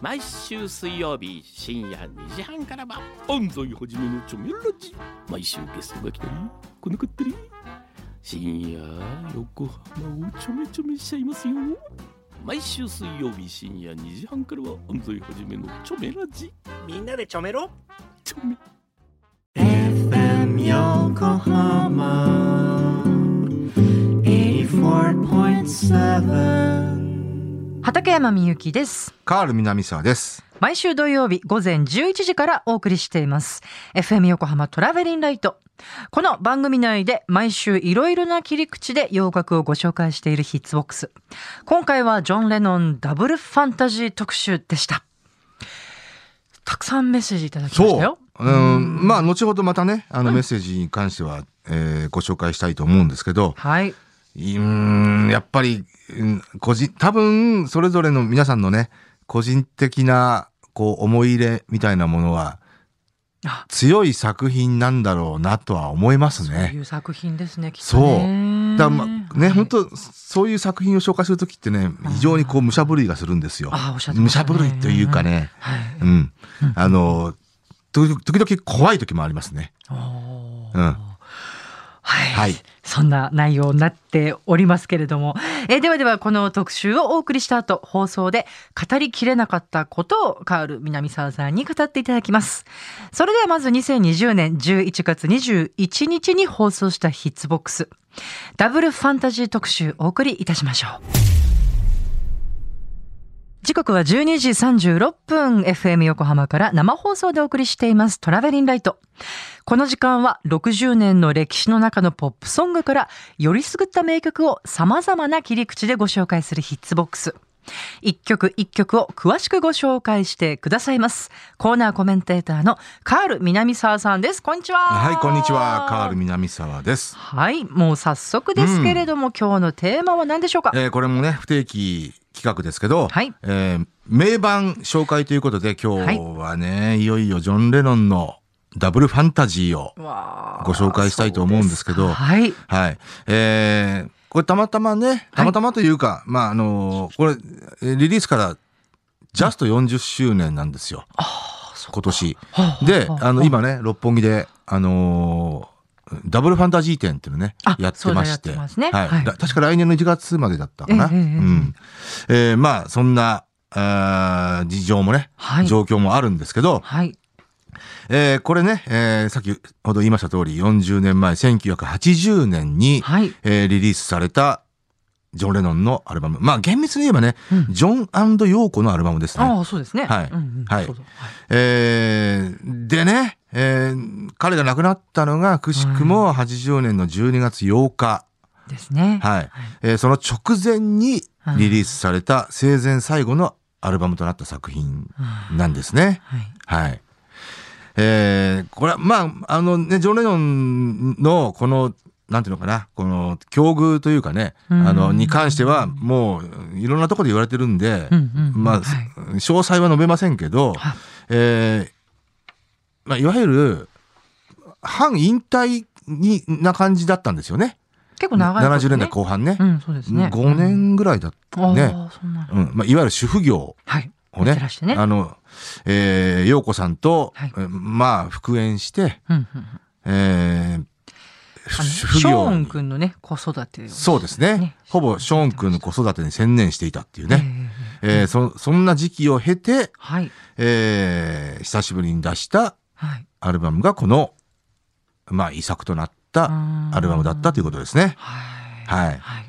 毎週水曜日深夜2時半からは安西はじめのチョメラジ。毎週ゲストが来たり来なかったり。深夜横浜をちょめちょめしちゃいますよ。毎週水曜日深夜2時半からは安西はじめのチョメラジ。みんなでちょめろ。チョメ。FM Yokohama 84.7畠山みゆきです。カール南沢です。毎週土曜日午前11時からお送りしています。FM 横浜トラベリンライト。この番組内で毎週いろいろな切り口で洋楽をご紹介しているヒッツボックス。今回はジョン・レノンダブルファンタジー特集でした。たくさんメッセージいただきましたよ。うん、まあ、後ほどまたね、あのメッセージに関しては、えーご紹介したいと思うんですけど、はい。うーん、やっぱり、うん個人、多分、それぞれの皆さんのね、個人的な、こう、思い入れみたいなものはあ、強い作品なんだろうなとは思いますそうねい。う作品ですね、きっとそうね。だまあね、はい本当そういう作品を紹介するときってね、非常にこう、武者震いがするんですよ。あおっしゃってま武者震いというかね、はい。うん。あの、時々怖い時もありますね。うんはい、はい。そんな内容になっておりますけれども、えーではではこの特集をお送りした後放送で語りきれなかったことをカール南沢さんに語っていただきます。それではまず2020年11月21日に放送したヒッツボックス。ダブルファンタジー特集お送りいたしましょう時刻は12時36分 FM 横浜から生放送でお送りしていますトラベリンライトこの時間は60年の歴史の中のポップソングからよりすぐった名曲を様々な切り口でご紹介するヒッツボックス。一曲一曲を詳しくご紹介してくださいます。コーナーコメンテーターのカール南沢さんです。こんにちは。はい、こんにちは。カール南沢です。はい、もう早速ですけれども、今日のテーマは何でしょうか？えーこれもね、不定期企画ですけど、はいえー名盤紹介ということで、今日はね、い、よいよジョン・レノンのダブルファンタジーをご紹介したいと思うんですけど、はい。はい。えーこれたまたまね、たまたまというか、まあ、あのーこれ、えーリリースからジャスト40周年なんですよ。今年。で、あの、今ね、六本木で、あのーダブルファンタジー展っていうのねあ、やってまして。ねはい。はいら確か来年の1月までだったかな。ええええうん。えーまあ、そんな、あー事情もね、はい状況もあるんですけど、はい。えーこれね、えーさっきほど言いました通り、40年前、1980年に、はい。えーリリースされたジョン・レノンのアルバム。まあ厳密に言えばね、うんジョンヨーコのアルバムですね。ああ、そうですね。はいうんうんはいえーでね、えー彼が亡くなったのがくしくも80年の12月8日。ですね。はい。えーその直前にリリースされた生前最後のアルバムとなった作品なんですね。はい。はい。えーこれは、まあ、あのね、ジョン・レノンのこの、なんていうのかな、この境遇というかね、うんあの、に関しては、もう、いろんなところで言われてるんで、まあ、はい詳細は述べませんけど、はいえーまあ、いわゆる、反引退にな感じだったんですよね。結構長いね。70年代後半ね。うん、そうですね。5年ぐらいだったね。ああ、そん。うんまあ、いわゆる主婦業はい。をねやってらしてね。あの、えー、陽子さんと、はいえーまあ、復縁して、うんうんうんえー、ショーン君のね、子育てをそうですねねほぼショーン君の子育てに専念していたっていうね。えええーそ、そんな時期を経て、はい。えー、久しぶりに出したはい。アルバムがこの、まあ、遺作となったアルバムだったということですね。はい。はいはい。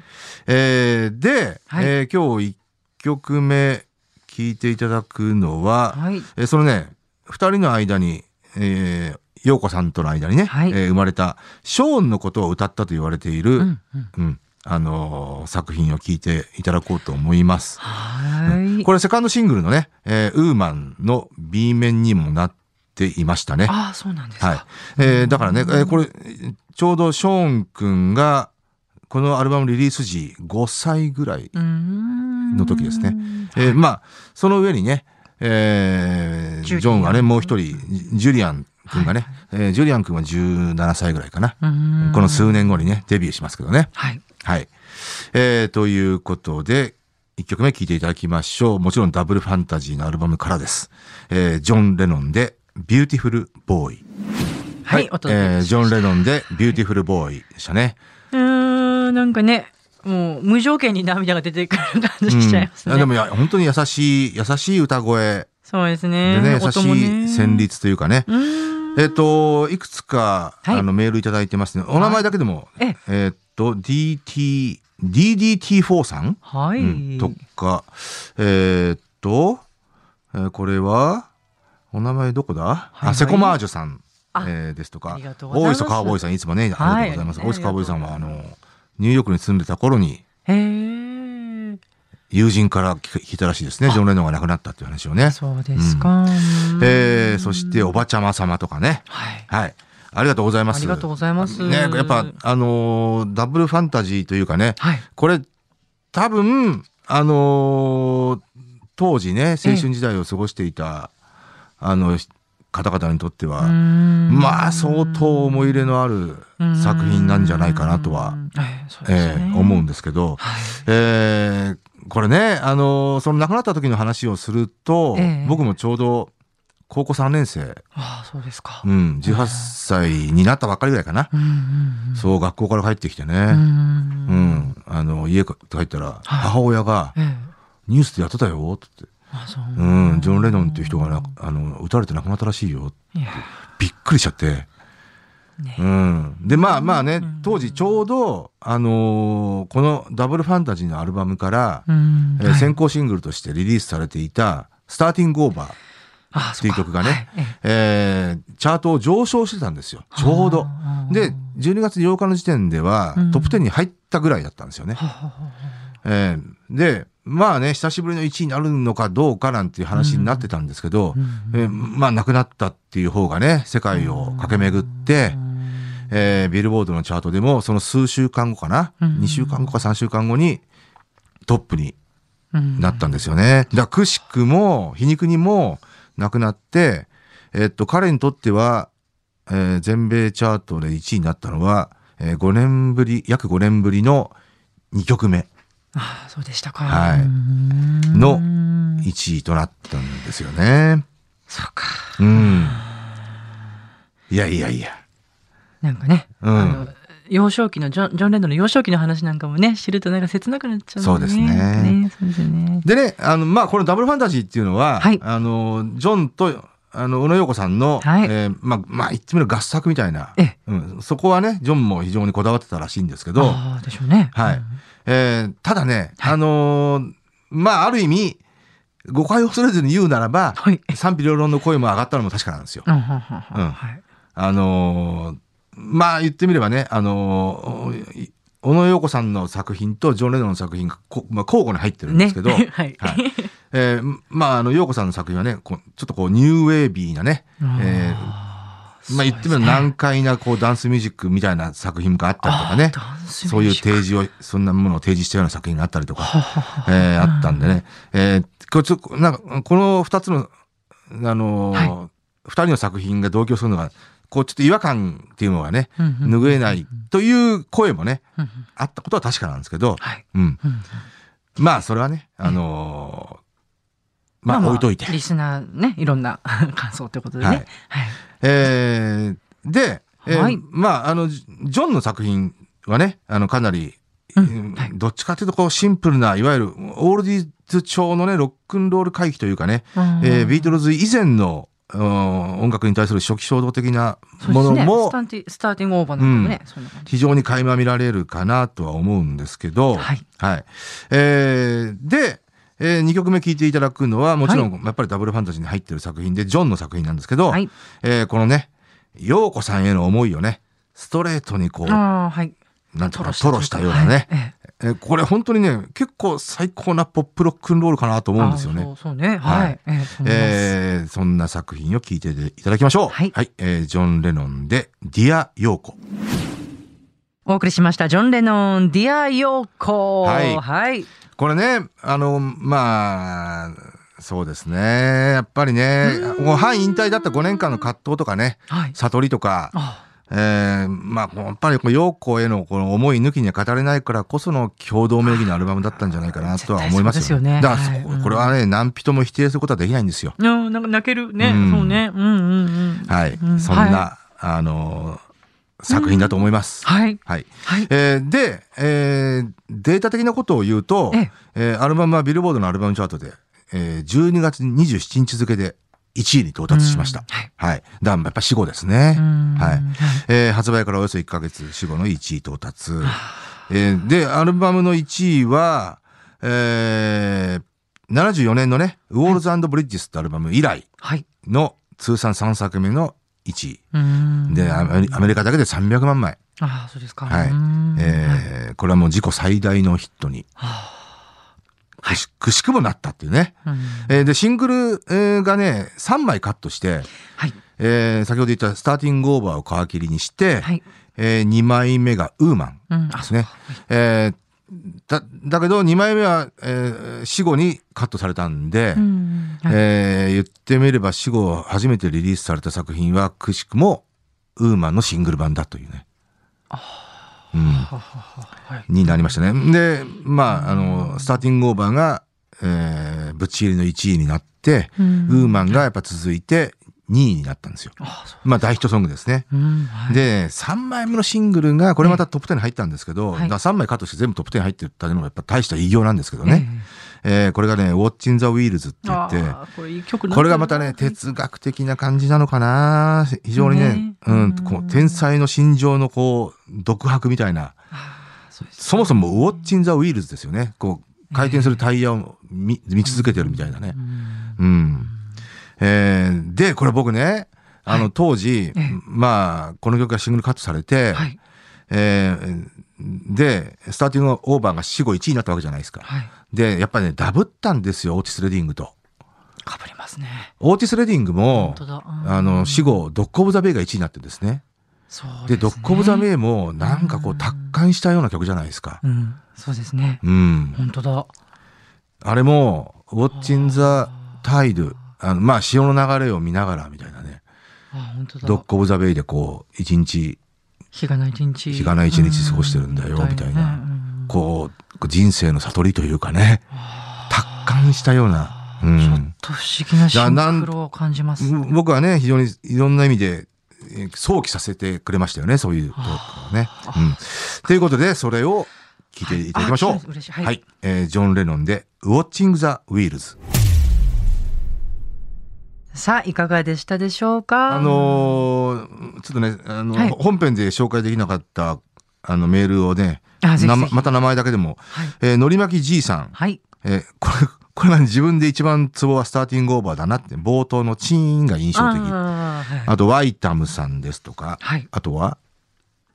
えー、で、はいえー今日1曲目聴いていただくのは、はい。えーそのね、二人の間に、えー、陽子さんとの間にね、はいえー生まれた、ショーンのことを歌ったと言われている、ううん、んうんあのー作品を聴いていただこうと思います。はい。これセカンドシングルのね、えーウーマンの B 面にもなっていましたね。ああ、そうなんですか。はい。えーだからね、えーこれ、ちょうどショーンくんが、このアルバムリリース時5歳ぐらいの時ですね。えーまあ、その上にね、えージョンがね、もう一人、ジュリアン君がね、えージュリアン君は17歳ぐらいかな。この数年後にね、デビューしますけどね。はい。はい。えーということで、1曲目聴いていただきましょう。もちろんダブルファンタジーのアルバムからです。えージョン・レノンで、 Beautiful Boy。はい、お届けえージョン・レノンで、 Beautiful Boy でしたね。うーん、なんかね、もう無条件に涙が出てくる感じしちゃいますね。うんでもいや、本当に優しい、優しい歌声そうですね。でね、優しい旋。律というかね。えっ、と、いくつか、はいあのメールいただいてますね。お名前だけでも、ええっ、と、DT、DDT4 さん、はい。うんとか、えっ、と、えーこれは、お名前どこだ、はいあ、セコマージュさん、あえーですとか大磯カーボーイさん、いつもね、ありがとうございます。はい大磯カーボーイさんは、あの、ニューヨークに住んでた頃に。友人から聞聞いたらしいですね。ジョン・レノンが亡くなったっていう話をね。そうですか。えーそして、おばちゃま様とかね。はい。はい。ありがとうございます。ありがとうございます。ね、やっぱ、あのーダブルファンタジーというかね、はい。これ、多分、あのー当時ね、青春時代を過ごしていた、あの、方々にとっては、まあ、相当思い入れのある作品なんじゃないかなとは、うん、えーそうですえねー思うんですけど、はい。えーこれね、あのーその亡くなった時の話をすると、ええ。僕もちょうど高校3年生、ああ、そうですか。うん、18歳になったばっかりぐらいかな。うんうんそう、学校から帰ってきてね。うん。ううん。ん、あの家帰ったら母親がええ「ニュースでやってたよ」ってう。「うんジョン・レノンっていう人がなあの撃たれて亡くなったらしいよ」びっくりしちゃって、ね。うん、でまあまあね当時ちょうど、あのーこのダブルファンタジーのアルバムから、うん。えー先行シングルとしてリリースされていた「スターティング・オーバー」あっていう曲がね、はい。ええ。ーチャートを上昇してたんですよ。ちょうど。えで12月8日の時点ではうん。トップ10に入ったぐらいだったんですよね。えーでまあね久しぶりの1位になるのかどうかなんていう話になってたんですけど、うんえーまあ亡くなったっていう方がね世界を駆け巡って、えービルボードのチャートでもその数週間後かな、うん。2週間後か3週間後にトップにうん。なったんですよね。だくしくも皮肉にも亡くなって、えっと彼にとっては、えー全米チャートで1位になったのは、えー5年ぶり約5年ぶりの2曲目ああ、そうでしたか。はいうんの1位となったんですよね。そうか。うん。いやいやいや。なんかね、うんあの幼少期のジョンジョン・レンドンの幼少期の話なんかもね知るとなんか切なくなっちゃうもんそうですねそうですよね。でね、あの、まあ、このダブルファンタジーっていうのは、はいあの、ジョンと、あの、宇野洋子さんの、はいえーまあ、まあ、言ってみれば合作みたいなええ、うん、そこはね、ジョンも非常にこだわってたらしいんですけど、ああでしょうね。はいうんえーただね、はいあのーまあ、ある意味、誤解を恐れずに言うならば、はい。賛否両論の声も上がったのも確かなんですよ。うん。あのーまあ言ってみればね、あのーい小野洋子さんの作品とジョン・レノンの作品がこ、まあ、交互に入ってるんですけど、ね はい。はいえーまああの洋子さんの作品はねちょっとこうニューウェービーなね、えあーまあ言ってみれば難解なこうダンスミュージックみたいな作品があったりとかね。そういう提示をそんなものを提示したような作品があったりとか、えーあったんでね、えーこれちょっとなんかこの2つのあのーは2人の作品が同居するのがこうちょっと違和感っていうのがねうん拭えないという声もねあったことは確かなんですけど、はい。うん、うんまあそれはねあのーまあ置いといて。リスナーねいろんな 感想ということでね。ははいい。えーで、えーはい。まああのジジョンの作品はねあのかなり、うん。どっちかというとこうシンプルないわゆるオールディーズ調のねロックンロール回帰というかね、えービートルズ以前のうん音楽に対する初期衝動的なものもスタンティスターティングオーバーね、そん。非常に垣間見られるかなとは思うんですけど、はい。えーで、え2曲目聴いていただくのはもちろんやっぱりダブルファンタジーに入ってる作品でジョンの作品なんですけど、はい。えーこのね陽子さんへの思いをねストレートにこうはい。なんていうか吐露したようなね、はいえええーこれ本当にね結構最高なポップロックンロールかなと思うんですよね。そうそうね。ははいい。えーそんな作品を聴いていただきましょう。はいえージョン・レノンで「Dear Yoko お送りしました。ジョン・レノン、 Dear Yoko。はいはい。」これねあのまあそうですねやっぱりねこう反引退だった5年間の葛藤とかねはい。悟りとかあえーまあ、やっぱりこうヨーコへのこの思い抜きには語れないからこその共同名義のアルバムだったんじゃないかなとは思いますよ。よねだからそはいうんこれはね、何人も否定することはできないんですよ。うん、なんか泣けるね。うんそうね。うんうんうん。はい。うんそんな、はあのー作品だと思います。はい。はい。はい。えーで、えーデータ的なことを言うと、えええーアルバムはビルボードのアルバムチャートで、えー12月27日付で1位に到達しました。うんはいはい。だやっぱ死後ですね。うんはい。えー発売からおよそ1ヶ月死後の1位到達。えーで、アルバムの1位は、えー74年のね、ウォールズブリッジスってアルバム以来はい。の通算3作目の1位。うんで、アメリカだけで300万枚。ああ、そうですか。はいうんえーこれはもう自己最大のヒットにはくし,、くしくもなったっていうね。あうんえーで、シングル、えーがね、3枚カットして、はい。えー先ほど言ったスターティングオーバーを皮切りにして、はい。え2枚目がウーマンうん。あ、ですね。えーだだけど2枚目は、えー死後にカットされたんで、うん。はいえー言ってみれば死後初めてリリースされた作品はくしくもウーマンのシングル版だというね。うん。になりましたね。で、まあ、あの、スターティングオーバーが、えーぶっちぎりの1位になって、うんウーマンがやっぱ続いて2位になったんですよ。あそう。まあ大ヒットソングですね。うん。はい、で、3枚目のシングルが、これまたトップ10に入ったんですけど、はいだから3枚カットして全部トップ10に入ってったのがやっぱ大した偉業なんですけどね。えーこれがね、ウォッチン・ザ・ウィールズって言って、これがまたね、哲学的な感じなのかな非常にね、ねうん、こう、天才の心情のこう、独白みたいな、そもそもウォッチン・ザ・ウィールズですよね。こう、回転するタイヤを見見続けてるみたいなね。うん。えーで、これ僕ね、あの、はい当時、ええまあ、この曲がシングルカットされて、はい。えーで、 Starting Over が死後1位になったわけじゃないですか。はい。で、やっぱりね、ダブったんですよ、オーティス・レディングと。かぶりますね。オーティス・レディングも。うんあの、死後、 Dock of the Bay が1位になってるんですね。で、そうですね。 Dock of the Bay も、なんかこう、達観したような曲じゃないですか。うん。そうですね。うん。本当だ。あれも、 watching the tide、あの、まあ、潮の流れを見ながらみたいなね。あ、本当だ。 Dock of the Bay でこう、一日、日がない一日。日がない一日過ごしてるんだようみたいなうんこう、人生の悟りというかね、達観したような。うちょっん。と不思議なシンクロを感じます。僕はね、非常にいろんな意味で、えー想起させてくれましたよね、そういうところね。うん。ということで、それを聞いていただきましょう。はい。はい。えージョン・レノンで、ウォッチング・ザ・ウィールズ。さあ、いかがでしたでしょうか？あのーちょっとね、あの、はい本編で紹介できなかった、あの、メールをね、また名前だけでも、はい。えーのりまきじいさん、はい。えーこれ、これは自分で一番ツボはスターティングオーバーだなって、冒頭のチーンが印象的。あはいと、ワイタムさんですとか、はい。あとは、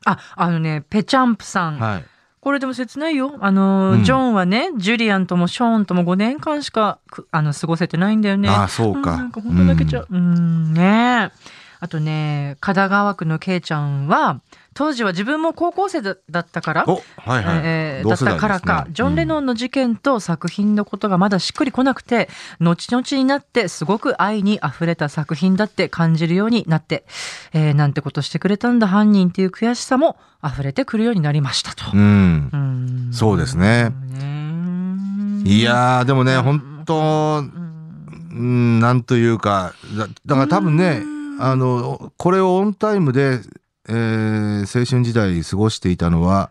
あ、あのね、ペチャンプさん。はい。これでも切ないよ。あのー、うんジョンはね、ジュリアンともショーンとも5年間しかくあの過ごせてないんだよね。ああ、そうか。んなんか本当泣けちゃう。うん、ねえあとね、片川区のケイちゃんは、当時は自分も高校生だだったから、お、はいはい。えーだったからか、ねジョン・レノンの事件と作品のことがまだしっくりこなくて、後々になってすごく愛に溢れた作品だって感じるようになって、えーなんてことしてくれたんだ犯人っていう悔しさも溢れてくるようになりましたと。うんう。んそうですね。ねいやー、でもね、本当うん、なんというか、だだから多分ね、あの、これをオンタイムで、えー青春時代過ごしていたのは、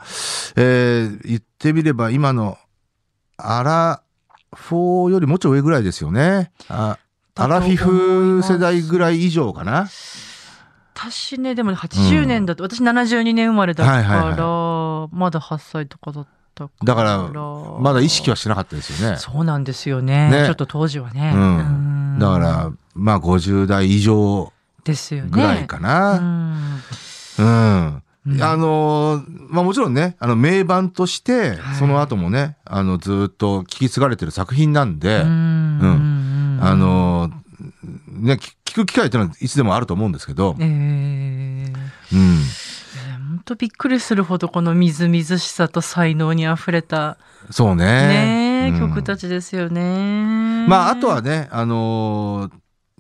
えー言ってみれば今のアラフォーよりもうちょい上ぐらいですよね。あアラフィフ世代ぐらい以上かな。私ね、でも80年だと、私72年生まれだから、はいはいまだ8歳とかだったから。だから、まだ意識はしてなかったですよね。そうなんですよね。ねちょっと当時はね。うんうんだから、まあ50代以上ですよね。ぐらいかうな。んうん。うんあのーまあもちろんね、あの名盤としてはい、その後もね、あのずっと聞き継がれてる作品なんで、うんうんあのーね、聞聞く機会っていうのはいつでもあると思うんですけど、えーうん。本当びっくりするほどこのみずみずしさと才能にあふれたそうね。ね、うん曲たちですよね。まああとはね、あのー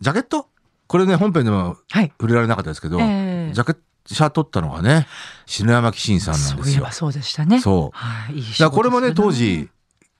ジャケット？これね、本編でもはい。触れられなかったですけど、ええジャケッ写撮ったのがね篠山紀信さんなんですよそういえば。そうでしたね。そうはい、いいこれもね当時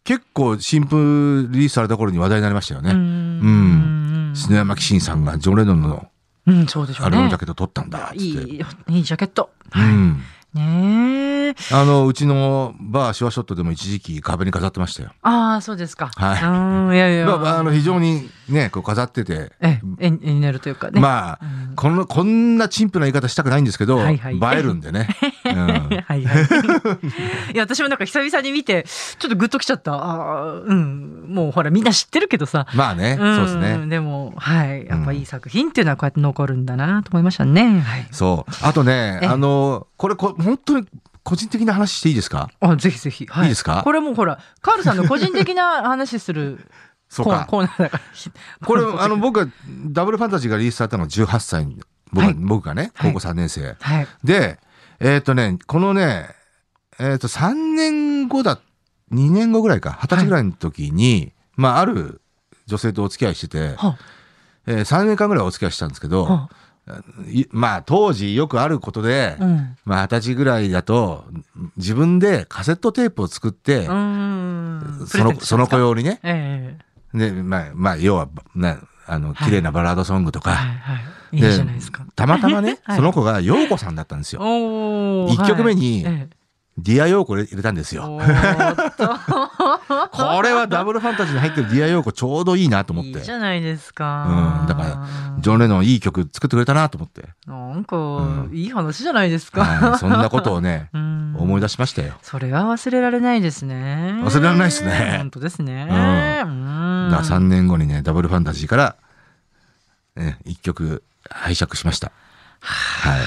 結構新譜リリースされた頃に話題になりましたようね。ん篠山紀信さんがジョン・レノンのうん、そうでしょうね。アルバムジャケット撮ったんだっつって。いい、いいジャケット。はい。うんねえ。あのうちのバーシュワショットでも一時期壁に飾ってましたよ。ああ、そうですか。はいうん、いやいや。まあまあ、あの非常にねこう飾ってて、え絵になるというかね。まあうんこのこんな陳腐な言い方したくないんですけど、はいはい映えるんでね。うん はいはい。いや、私もなんか久々に見て、ちょっとグッときちゃった。ああ、うん。もうほら、みんな知ってるけどさ。まあね、んそうですね。でも、はい。やっぱいい作品っていうのはこうやって残るんだなと思いましたね。はい。そう。あとね、えあの、これこ、本当に個人的な話していいですか？あ、ぜひぜひ。はいいですか？これもほら、カールさんの個人的な話する そうか。コーナーだから。これ、あの、僕が、ダブルファンタジーがリリースされたのが18歳に、僕が,、はい僕がね、はい高校3年生。はい。で、えっ、とね、このね、えっ、と、3年後だ、2年後ぐらいか、20歳ぐらいの時に、まあ、ある女性とお付き合いしてて、はえー3年間ぐらいお付き合いしたんですけど、はいまあ、当時よくあることで、うん。まあ、20歳ぐらいだと、自分でカセットテープを作って、うん。その、その子よ。用にね、ええで、まあ、まあ、要は、な、あの、綺麗なバラードソングとか、はいはい。いいじゃないですか。たまたまね、はいその子が陽子さんだったんですよ。おー一曲目にはいえ Dear Yoko 入れたんですえよ。これは Double Fantasy に入ってる Dear Yoko ちょうどいいなと思っていいじ。ゃないですか。うんだからジョン・レノンいい曲作ってくれたなと思って。なんか、んいい話じゃないですか。はい、そんなことをね、うん思い出しましたよ。それは忘れられないですね。忘れられないですね本当ですね。ううんだから3年後にね、 Double Fantasy から、ね、一曲拝借しました。はい。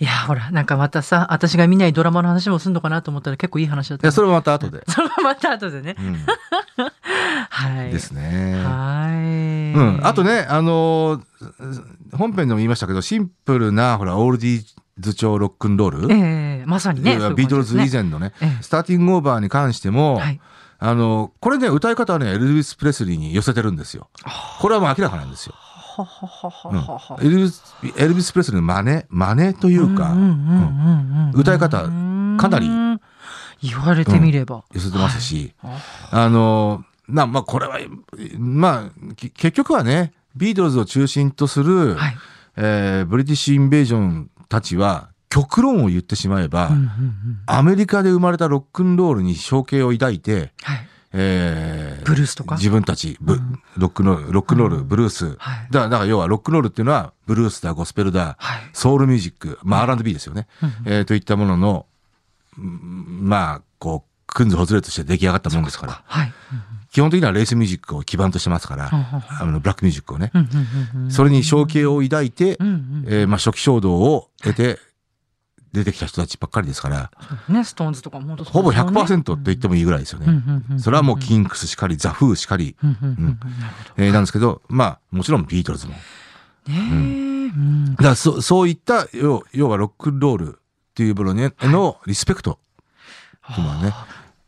いや、ほら、なんかまたさ、私が見ないドラマの話もすんのかなと思ったら結構いい話だった。いや、それもまた後で。それはまた後でね。う はい。ん、ですね。はい。うん、あとね、あのー本編でも言いましたけど、シンプルな、ほら、オールディーズ調ロックンロール。ええまさにね。ビートルズ以前のね、ええスターティングオーバーに関しても、はい。あの、これね、歌い方はね、エルビス・プレスリーに寄せてるんですよ。これはもう明らかなんですよ。うん。エルビスエルビス・プレスリーの真似、真似というか、んうんうんうんうん歌い方かなり言われてみれば。寄せてますし、はいあの、な、まあ、これは、まあ、き結局はね、ビートルズを中心とする、はい。えーブリティッシュ・インベージョンたちは、極論を言ってしまえば、うんうんうんアメリカで生まれたロックンロールに象形を抱いて、はい。えーブルースとか？自分たち、ブうんロックンロール、ロックンロール、ブルース。はいだから、だから要はロックンロールっていうのは、ブルースだ、ゴスペルだ、はい。ソウルミュージック、まあ R&B ですよね。うんえーといったものの、うんまあ、こう、くんずほずれとして出来上がったものですから。はい。基本的にはレースミュージックを基盤としてますから、うんうんうんあの、ブラックミュージックをね。うんうんうんうんそれに憧憬を抱いてう、んうんえーまあ初期衝動を得て、出てきた人たちばっかりですから、ね、ストーンズとかも本当そうほぼですよね100%って言ってもいいぐらいですよね。それはもうキンクスしかり、ザ・フーしかり、えーなんですけど、まあ、もちろんビートルズも。どねえうん。だそそういった要要はロックンロールっていうものへのリスペクトね、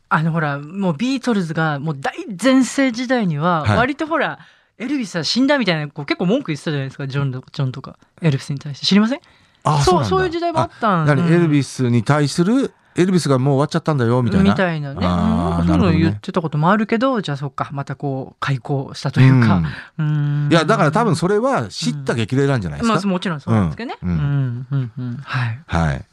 あのほらもうビートルズがもう大全盛時代にははい。割とほら、エルビスは死んだみたいなこう結構文句言ってたじゃないですかジョンとジョンとか。エルビスに対して。知りません？あそうそういう時代もあったん。何うん。エルビスに対するエルビスがもう終わっちゃったんだよみたいな。みたいなね。ん。なんかそういうの言ってたこともあるけど、じゃあそっか、またこう、開口したというか。うん。いやだから多分それは知った激励なんじゃないですか、まあもちろんそうなんですけどね。ううん。ん、うん、うん。はい。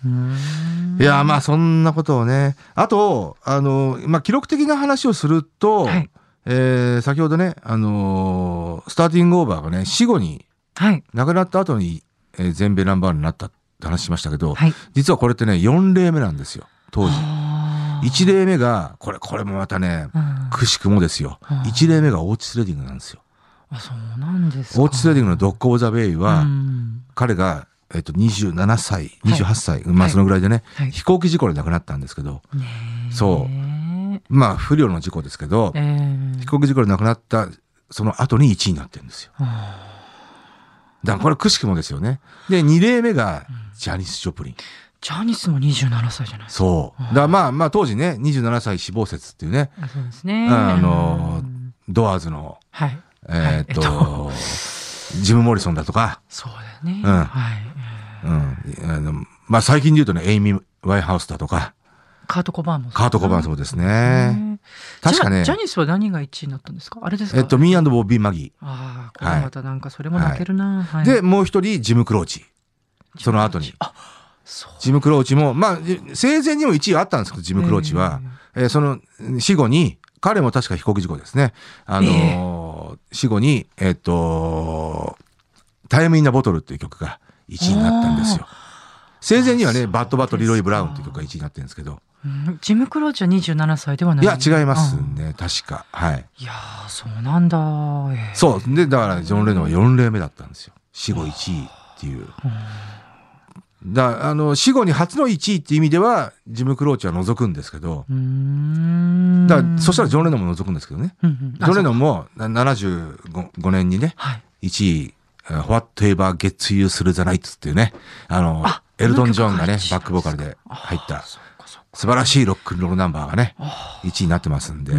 いやまあそんなことをね。あとあの、まあ、記録的な話をすると、はい。えー先ほどね、あのースターティングオーバーがね死後にはい。亡くなった後に、えー全米ナンバーワンになったって話しましたけど、はい。実はこれってね4例目なんですよ当時。あ。ー1例目がこれこれもまたねうん。くしくもですよ。うん。1例目がオーチス・レディングなんですよ。あ、そうなんですか。オーチス・レディングの「ドッグ・オブ・ザ・ベイは」うん。彼が、えっと27歳28歳、まあそのぐらいでね、はい。飛行機事故で亡くなったんですけどそう。まあ不慮の事故ですけど、えー飛行機事故で亡くなったその後に1位になってるんですよ。あだからこれくしくもですよね。で2例目がジャニス・ジョプリン。ージャニスも27歳じゃないですか。そう。だまあまあ当時ね27歳死亡説っていうねあそうですね。あのドアーズのはい。えーっと、はいジム・モリソンだとか、そうだよね。うんはい。うん。あの、まあ、最近で言うとね、エイミー・ワイハウスだとか、カート・コバーンもカート・コバーンそうですね。確かねジャニスは何が1位になったんですか？あれですか？えっと、ミーボビー・マギああ、これまたなんかそれも泣けるな。はー。いで、、もう一人、ジム・クローチ。その後に。ジム・クローチも、まあ、生前にも1位あったんですけど、ジム・クローチは。えーその死後に、彼も確か飛行機事故ですね。あのー死後に、えっ、と、 Time in a Bottle っていう曲が1位になったんですよ。生前にはね、 Bad, Bad Leroy Brown っていう曲が1位になってるんですけど。うんジム・クローチは27歳ではないいや、違いますうんね、確か。はい。いやー、そうなんだ。えーそう。で、だから、ジョン・レノンは4例目だったんですよ。死後1位っていう。だあの、死後に初の1位っていう意味では、ジム・クローチは除くんですけど、うーん。だそしたらジョン・レノンも除くんですけどね。うんうん、ジョン・レノン。ンもな75年にね、はい。1位、Whatever Gets You Through the Night っていうね、あの、あエルトン・ジョンがね、バックボーカルで入った素晴らしいロックンロールナンバーがね、1位になってますんで。は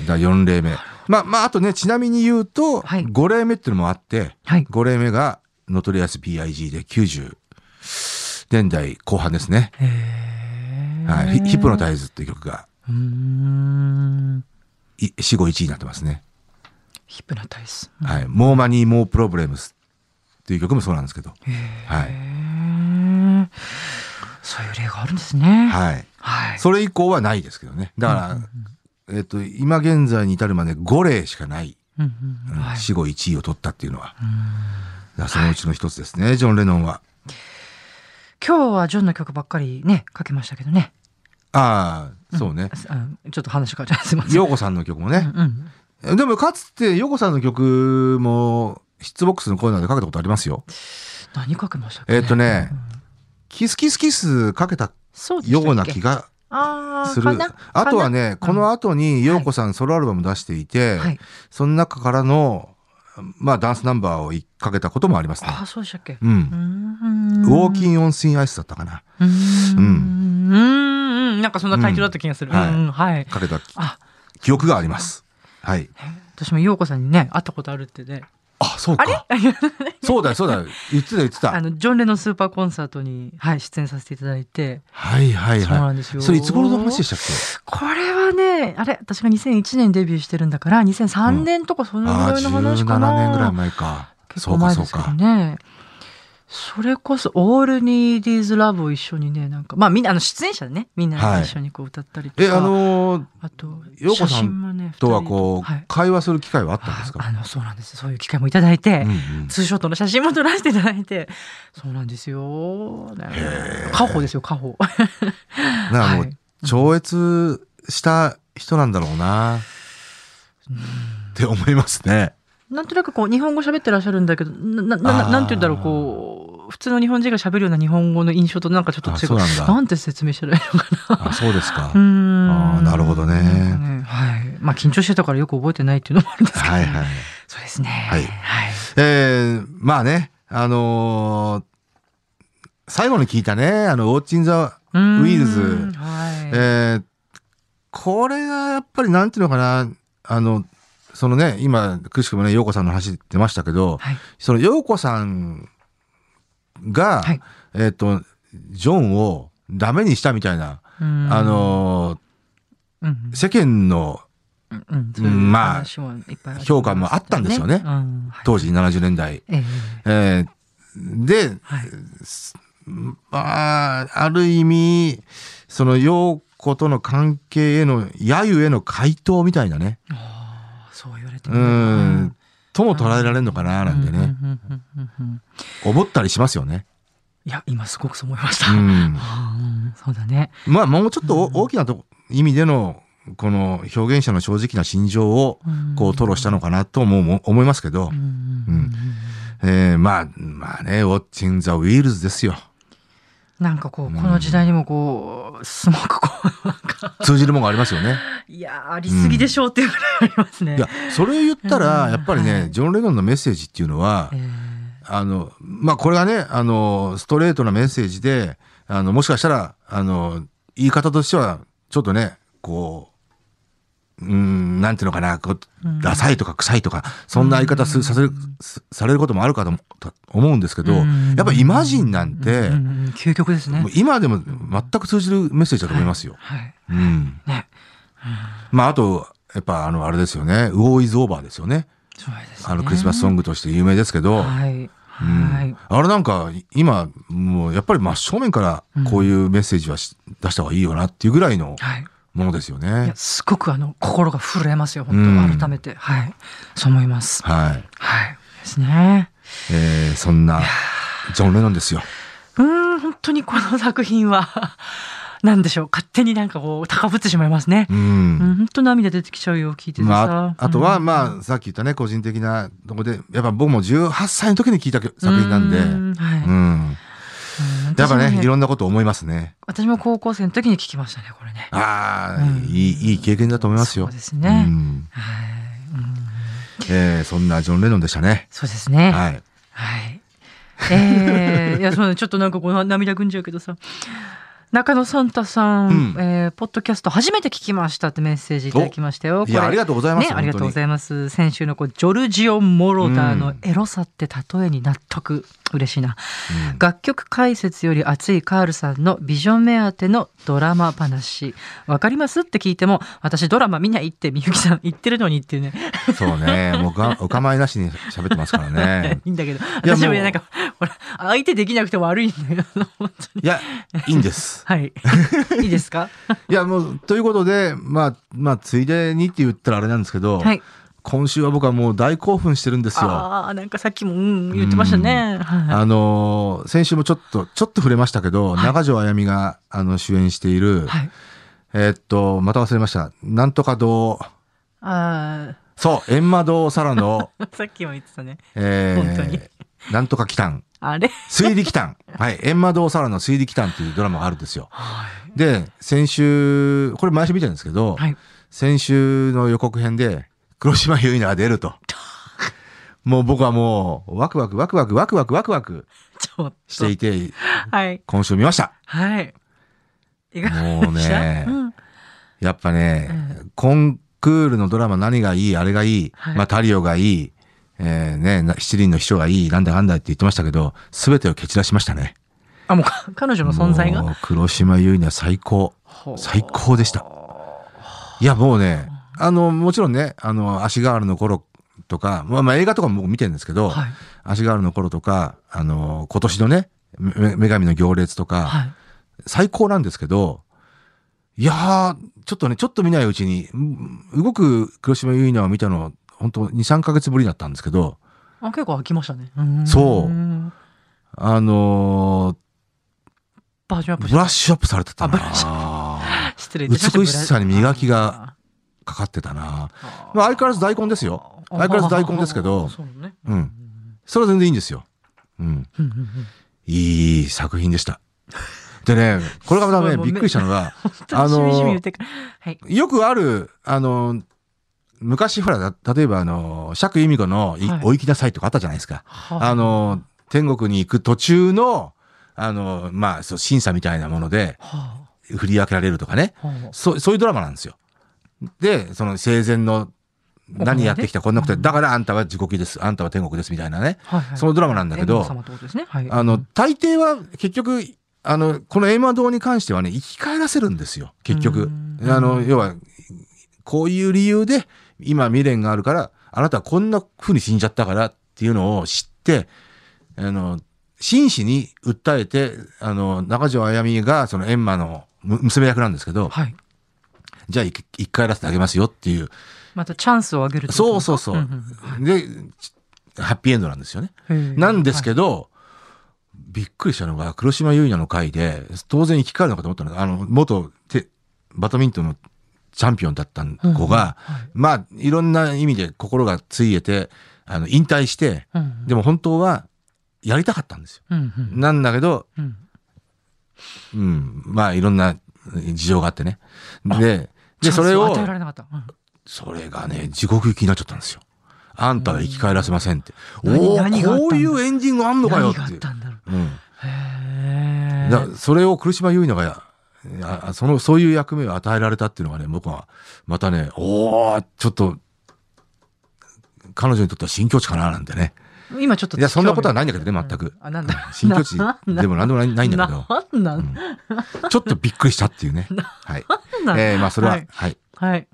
い。だから4例目。まあ、まあ、あとね、ちなみに言うと、はい5例目っていうのもあって、はい。5例目がNotorious B.I.G. で90年代後半ですね。はい。ヒ Hypnotize っていう曲がうーん。い死後1位になってますね。 Hypnotize。はい。 Mo Money Mo Problems っていう曲もそうなんですけど。はい。そういう例があるんですね。はい。はい。それ以降はないですけどね。だから、えっと、今現在に至るまで5例しかない、うんうんうんはい死後1位を取ったっていうのは。だからそのうちの一つですね、ジョン・レノンは。今日はジョンの曲ばっかりね、かけましたけどね。ああ、そうね。あのちょっと話変わっちゃいますいません。ヨーコさんの曲もね。うんうん。でもかつてヨーコさんの曲もヒッツボックスのコーナーでかけたことありますよ。何かけましたっけえっとねうんキスキスキスかけたような気がする。あとはね、かこの後にヨーコさんソロアルバム出していて、はい。その中からの、まあダンスナンバーをかけたこともありますね。ああ、そうでしたっけ？うん。ウォーキン・オン・シン・アイスだったかな。うーん。うん。うん。なんかそんなタイトルだった気がする。うんはい。かけたあ、記憶があります。はい。私も陽子さんにね、会ったことあるってね。あ、そうか。そうだよ、そうだよ。言ってた、言ってた。あの、ジョン・レノンスーパーコンサートに、はい、出演させていただいて、はいはいそうなはい。んですよ。それいつ頃の話でしたっこれはね、あれ、私が2001年デビューしてるんだから、2003年とかそけのぐらいの話かな。17年ぐらい前か。結構そうか、そう前ですけどか。ね。それこそ、オールニーディーズラブを一緒にね、なんか、まあみんな、あの、出演者でね、みんなはい一緒にこう歌ったりとか。え、あのー、あと、陽子さんとはこうはい、会話する機会はあったんですか？はいあの、そうなんです。そういう機会もいただいて、うんうんツーショットの写真も撮らせていただいて、そうなんですよ。家宝ですよ、家宝。なんかもうはい、超越した人なんだろうな。って思いますね。なんとなくこう、日本語喋ってらっしゃるんだけど、な、な、なんて言うんだろう、こう、普通の日本人が喋るような日本語の印象となんかちょっと違う。なんだなんて説明したらいいのかな。あ、そうですか。うーんあーなるほどねなんかはい。まあ、緊張してたからよく覚えてないっていうのもあるんですけど。はいはい。そうですね。はいはい。えー、まあね、あのー最後に聞いたね、あの、ウォッチンザ、ウィウィルズはい。えーこれがやっぱりなんていうのかな、あの、そのね、今、くしくもね、陽子さんの話出ましたけど、はい。その陽子さんが、はい。えっ、と、ジョンをダメにしたみたいな、うん。あ、のうん。ー世間のうんうん。まあ評価もあったんですよね。うん。はい。当時70年代。ええ。えーで、はい。まあ、ある意味、その陽子との関係への、揶揄への回答みたいなね、ああ、そう言われてうん、とも捉えられるのかな、なんてね、思ったりしますよね。いや、今すごくそう思いました。うん。うんそうだね。まあ、もうちょっとお大きなと意味での、この表現者の正直な心情を、こう、吐露したのかなとも思思いますけどうえーまあ、まあね、ウォッチン・ザ・ウィールズですよ。なんかこう、この時代にもこう、すごくこう、通じるものがありますよね。いやー、ありすぎでしょうっていうぐらいありますね。いや、それを言ったら、うんやっぱりね、はいジョン・レノンのメッセージっていうのはえ、ーあの、まあ、これがね、あの、ストレートなメッセージで、あの、もしかしたら、あの、言い方としては、ちょっとね、こうん、なんていうのかな、こう、ダサいとか臭いとか、そんな言い方すさせる、すされることもあるかと思うんですけど、うんやっぱイマジンなんて、うんうん究極ですね。今でも全く通じるメッセージだと思いますよ。はい。うん。ね。まあ、あと、やっぱあの、あれですよね、ウォーイズオーバーですよね。そうですね。あの、クリスマスソングとして有名ですけど、はい。うんはい。あれなんか今もうやっぱり真正面からこういうメッセージはし出した方がいいよなっていうぐらいのはい。ものですよいねや。すごくあの心が震えますようん本当改めて、はいそう思いますはい。はいですねえーそんなジョン・レノンですよ。うーん本当にこの作品はなんでしょう勝手になんかこう高ぶってしまいますねう。うんん本当涙出てきちゃうよ聞いててさ、まあ、あとは、うんまあ、さっき言ったね、個人的なとこで、やっぱ僕も18歳の時に聞いた作品なんで、ううんんはいん。やっぱね、いろんなこと思いますね。私も高校生の時に聞きましたねこれねああ、うんいい、いい経験だと思いますよ。そうですねうんはい、うん、えーそんなジョン・レノンでしたね。そうですねはい。はい。えー、いや、そうちょっとなんかこう涙ぐんじゃうけどさ。中野サンタさん、うんえーポッドキャスト初めて聞きましたってメッセージいただきましたよ。いや、ありがとうございます。ね、ありがとうございいます。先週のこうジョルジオ・モロダーのエロさって例えに納得。嬉しいな。ます。楽曲解説より熱いカールさんのビジョン目当てのドラマ話。わかりますって聞いても、私ドラマ見ないってみゆきさん言ってるのにっていうね。うんそうね。もうが お構いなしに喋ってますからね。いいんだけど。私もなんか、ほら、相手できなくて悪いんだけど。いや、いいんです。はい。いいですか？いや、もう、ということで、まあ、まあ、ついでにって言ったらあれなんですけど、はい。今週は僕はもう大興奮してるんですよ。ああ、なんかさっきも、うん、言ってましたね。はあのー先週もちょっと、ちょっと触れましたけど、はい中条あやみが、あの、主演している、い。はい。えーっと、また忘れました。なんとか堂、あそう、閻魔堂サラの、あ、さっきも言ってたね。え本当にー、なんとか祈祷。あれ？推理祈祷。はい。閻魔堂サラの推理祈祷っていうドラマがあるんですよ。で、先週、これ毎週見てるんですけど、はい。先週の予告編で、黒島結菜が出ると。もう僕はもう、ワクワクワクワクワクワクワクワク。していて、はい。今週見ました。はい。もうねうんやっぱね、コンクールのドラマ何がいい、あれがいい、はいまあタリオがいい、えーね、な七輪の秘書がいい、なんだかんだって言ってましたけど、すべてを蹴散らしましたね。あ、もうか彼女の存在が？黒島結菜最高。最高でした。いや、もうね、あの、もちろんね、あの、足ガールの頃とか、まあ、まあ映画とかも僕見てるんですけど、はい。足ガールの頃とか、あの、今年のね、め女神の行列とか、はい。最高なんですけど、いやー、ちょっとね、ちょっと見ないうちに、うん動く黒島結菜を見たの、本当2、3ヶ月ぶりだったんですけど、あ、結構飽きましたね。うんそうあのバージョンアップーブラッシュアップされてたな 失礼美しさに磨きがかかってたなまあ、相変わらず大根ですよ。相変わらず大根ですけど、そうね。うん。それは全然いいんですよ。うん。いい作品でした。でね、これが またね、びっくりしたのが、あのはい。よくある、あの、昔ほら、例えばあの、釈由美子のいはいお行きなさいとかあったじゃないですか。はあの、天国に行く途中の、あの、まあ、そう審査みたいなもので、は振り分けられるとかね。そう、そういうドラマなんですよ。で、その生前の何やってきたこんなことで、だからあんたは地獄です、あんたは天国ですみたいなね。あはいはいそのドラマなんだけどね。はい。あの、大抵は結局、あの、この閻魔堂に関してはね、生き返らせるんですよ、結局うん。あの、要は、こういう理由で、今未練があるから、あなたはこんな風に死んじゃったからっていうのを知って、あの、真摯に訴えて、あの、中条あやみが、その閻魔のむ娘役なんですけど、はい。じゃあ一一回やらせてあげますよっていう。またチャンスをあげるそうそうそう。で、ちハッピーエンドなんですよね。うんなんですけど、びっくりしたのが、黒島結菜の回で、当然生き返るのかと思ったのが、あの、元テバドミントンのチャンピオンだった子が、まあ、いろんな意味で心がついえて、あの、引退して、はいうんでも本当は、やりたかったんですよ。うんうんなんだけど、うんうん、まあ、いろんな事情があってね。で、で、それをそれがね、地獄行きになっちゃったんですよ。あんたは生き返らせませんって。何おお、こういうエンディングあんのかよ何があっていう。んだろう。うん。へえ。だそれを苦島結菜がいやそのそういう役目を与えられたっていうのがね僕はまたねおおちょっと彼女にとっては新境地かななんてね。今ちょっといやそんなことはないんだけどね全く。あなんだ。新境地 でも何でもないないんだけど。なんなん。ちょっとびっくりしたっていうね。はい。えー、まあそれはははい。い、はい。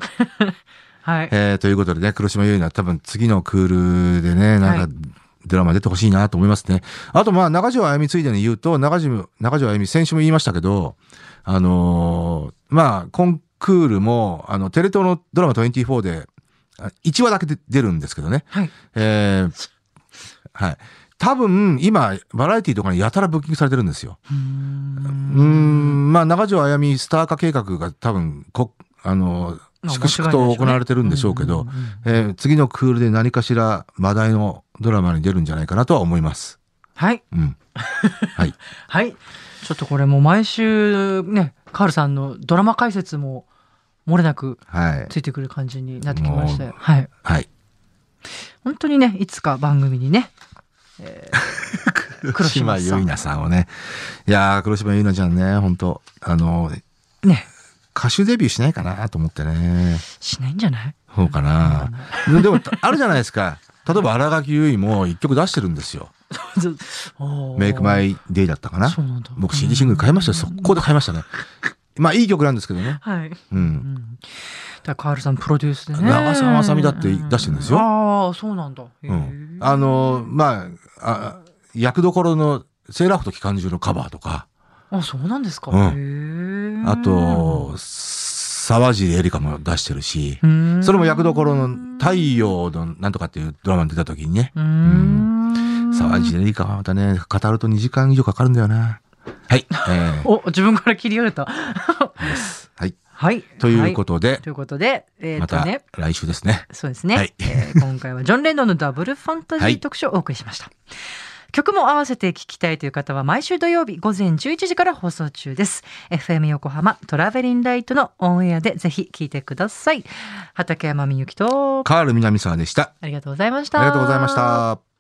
はい。えー、ということでね黒島結菜多分次のクールでねなんかはいドラマ出てほしいなと思いますね。あとまあ中条あやみついでに言うと中条中条あやみ先週も言いましたけどあのーまあコンクールもあのテレ東のドラマ24であ1話だけで出るんですけどね。はいえーはい。多分今バラエティとかにやたらブッキングされてるんですよ。うんまあ中条あやみスター化計画が多分こあのまあ粛々と行われてるんでしょうけど、えー次のクールで何かしら話題のドラマに出るんじゃないかなとは思います。はいうん。はい。はいちょっとこれもう毎週ねカールさんのドラマ解説も漏れなくはい。ついてくる感じになってきましたもよはいはい。本当にねいつか番組にね、えー 黒島結菜さんをね。いやー、黒島結菜ちゃんね、本当あの、ね歌手デビューしないかなと思ってね。しないんじゃない？そうかな。でも、あるじゃないですか。例えば、荒垣結衣も一曲出してるんですよ。メイクマイイデイだったかな。な僕 CD シングル買いましたよ。速攻で買いましたね。まあ、いい曲なんですけどね。はい、う。うん。ん、だカールさんプロデュースでね。長澤まさみだって出してるんですよ。ああそうなんだ、うん。あの、まあ、あ役どころのセーラー服と機関銃のカバーとか、あそうなんですか、うん。あと、沢尻エリカも出してるし、それも役どころの太陽のなんとかっていうドラマに出た時にね、うーん。沢尻エリカはまたね、語ると2時間以上かかるんだよな。はい。えー お自分から切り上げた。です。はい。はい。ということで、ということでえっ、また来週ですね。そうですね、はい。えー今回はジョン・レノンのダブルファンタジー特集をお送りしました、曲も合わせて聴きたいという方は毎週土曜日午前11時から放送中です FM 横浜トラベリンライトのオンエアでぜひ聴いてください畠山みゆきとカール南沢でした。ありがとうございましたありがとうございました。